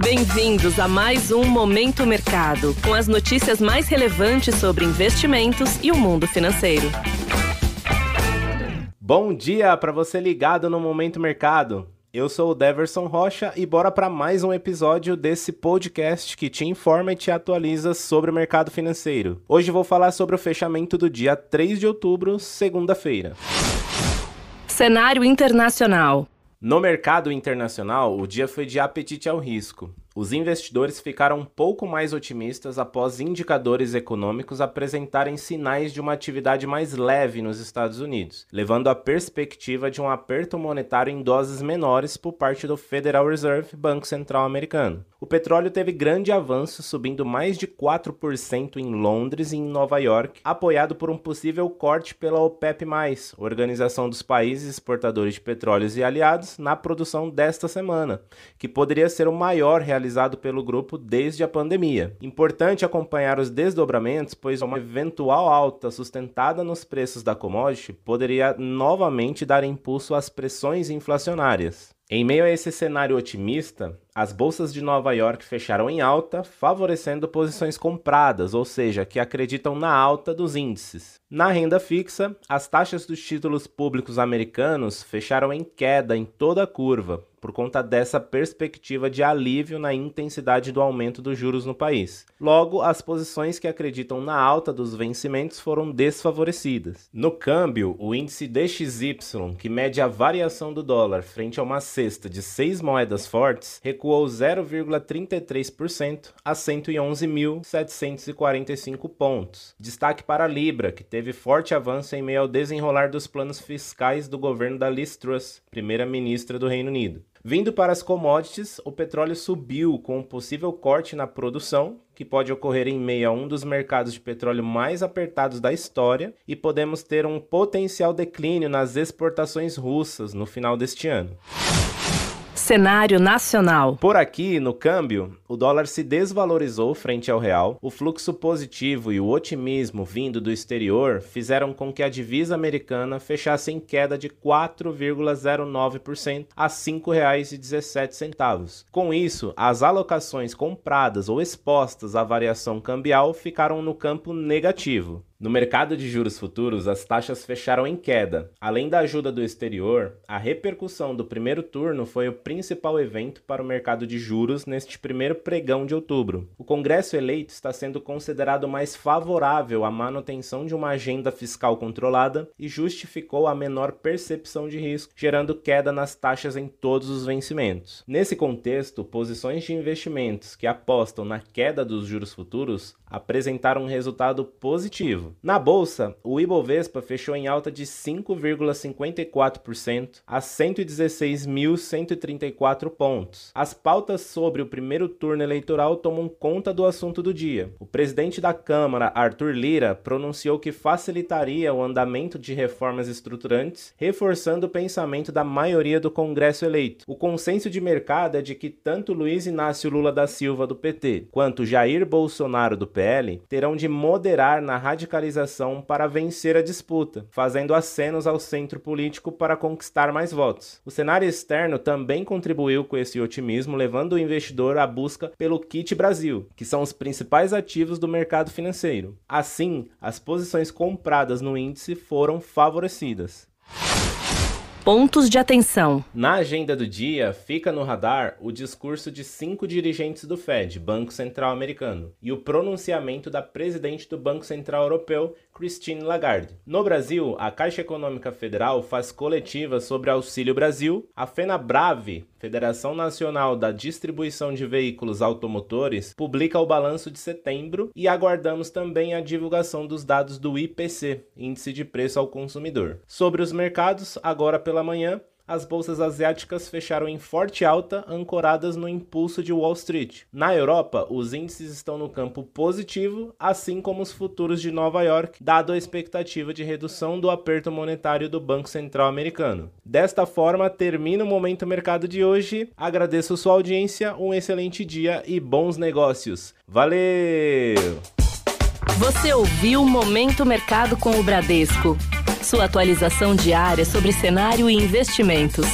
Bem-vindos a mais um Momento Mercado, com as notícias mais relevantes sobre investimentos e o mundo financeiro. Bom dia para você ligado no Momento Mercado. Eu sou o Deverson Rocha e bora para mais um episódio desse podcast que te informa e te atualiza sobre o mercado financeiro. Hoje vou falar sobre o fechamento do dia 3 de outubro, segunda-feira. Cenário internacional. No mercado internacional, o dia foi de apetite ao risco. Os investidores ficaram um pouco mais otimistas após indicadores econômicos apresentarem sinais de uma atividade mais leve nos Estados Unidos, levando à perspectiva de um aperto monetário em doses menores por parte do Federal Reserve, Banco Central Americano. O petróleo teve grande avanço, subindo mais de 4% em Londres e em Nova York, apoiado por um possível corte pela OPEP+, Organização dos Países Exportadores de Petróleos e Aliados, na produção desta semana, que poderia ser o maior realizado realizado pelo grupo desde a pandemia. Importante acompanhar os desdobramentos, pois uma eventual alta sustentada nos preços da commodity poderia novamente dar impulso às pressões inflacionárias. Em meio a esse cenário otimista, as bolsas de Nova York fecharam em alta, favorecendo posições compradas, ou seja, que acreditam na alta dos índices. Na renda fixa, as taxas dos títulos públicos americanos fecharam em queda em toda a curva, por conta dessa perspectiva de alívio na intensidade do aumento dos juros no país. Logo, as posições que acreditam na alta dos vencimentos foram desfavorecidas. No câmbio, o índice DXY, que mede a variação do dólar frente a uma cesta de seis moedas fortes, recuou 0,33% a 111.745 pontos. Destaque para a Libra, que teve forte avanço em meio ao desenrolar dos planos fiscais do governo da Liz Truss, primeira-ministra do Reino Unido. Vindo para as commodities, o petróleo subiu com um possível corte na produção, que pode ocorrer em meio a um dos mercados de petróleo mais apertados da história, e podemos ter um potencial declínio nas exportações russas no final deste ano. Cenário nacional. Por aqui, no câmbio, o dólar se desvalorizou frente ao real. O fluxo positivo e o otimismo vindo do exterior fizeram com que a divisa americana fechasse em queda de 4,09% a R$ 5,17. Com isso, as alocações compradas ou expostas à variação cambial ficaram no campo negativo. No mercado de juros futuros, as taxas fecharam em queda. Além da ajuda do exterior, a repercussão do primeiro turno foi o principal evento para o mercado de juros neste primeiro pregão de outubro. O Congresso eleito está sendo considerado mais favorável à manutenção de uma agenda fiscal controlada e justificou a menor percepção de risco, gerando queda nas taxas em todos os vencimentos. Nesse contexto, posições de investimentos que apostam na queda dos juros futuros apresentaram um resultado positivo na bolsa, o Ibovespa fechou em alta de 5,54% a 116.134 pontos. As pautas sobre o primeiro turno eleitoral tomam conta do assunto do dia. O presidente da Câmara, Arthur Lira, pronunciou que facilitaria o andamento de reformas estruturantes, reforçando o pensamento da maioria do Congresso eleito. O consenso de mercado é de que tanto Luiz Inácio Lula da Silva do PT quanto Jair Bolsonaro do PL terão de moderar na radicalização para vencer a disputa, fazendo acenos ao centro político para conquistar mais votos. O cenário externo também contribuiu com esse otimismo, levando o investidor à busca pelo Kit Brasil, que são os principais ativos do mercado financeiro. Assim, as posições compradas no índice foram favorecidas. Pontos de atenção. Na agenda do dia, fica no radar o discurso de cinco dirigentes do Fed, Banco Central Americano, e o pronunciamento da presidente do Banco Central Europeu, Christine Lagarde. No Brasil, a Caixa Econômica Federal faz coletiva sobre Auxílio Brasil, a FenaBrave, Federação Nacional da Distribuição de Veículos Automotores, publica o balanço de setembro e aguardamos também a divulgação dos dados do IPC, Índice de Preço ao Consumidor. Sobre os mercados, agora pela manhã, as bolsas asiáticas fecharam em forte alta, ancoradas no impulso de Wall Street. Na Europa, os índices estão no campo positivo, assim como os futuros de Nova York, dado a expectativa de redução do aperto monetário do Banco Central Americano. Desta forma, termina o Momento Mercado de hoje. Agradeço sua audiência, um excelente dia e bons negócios. Valeu! Você ouviu Momento Mercado com o Bradesco sua atualização diária sobre cenário e investimentos.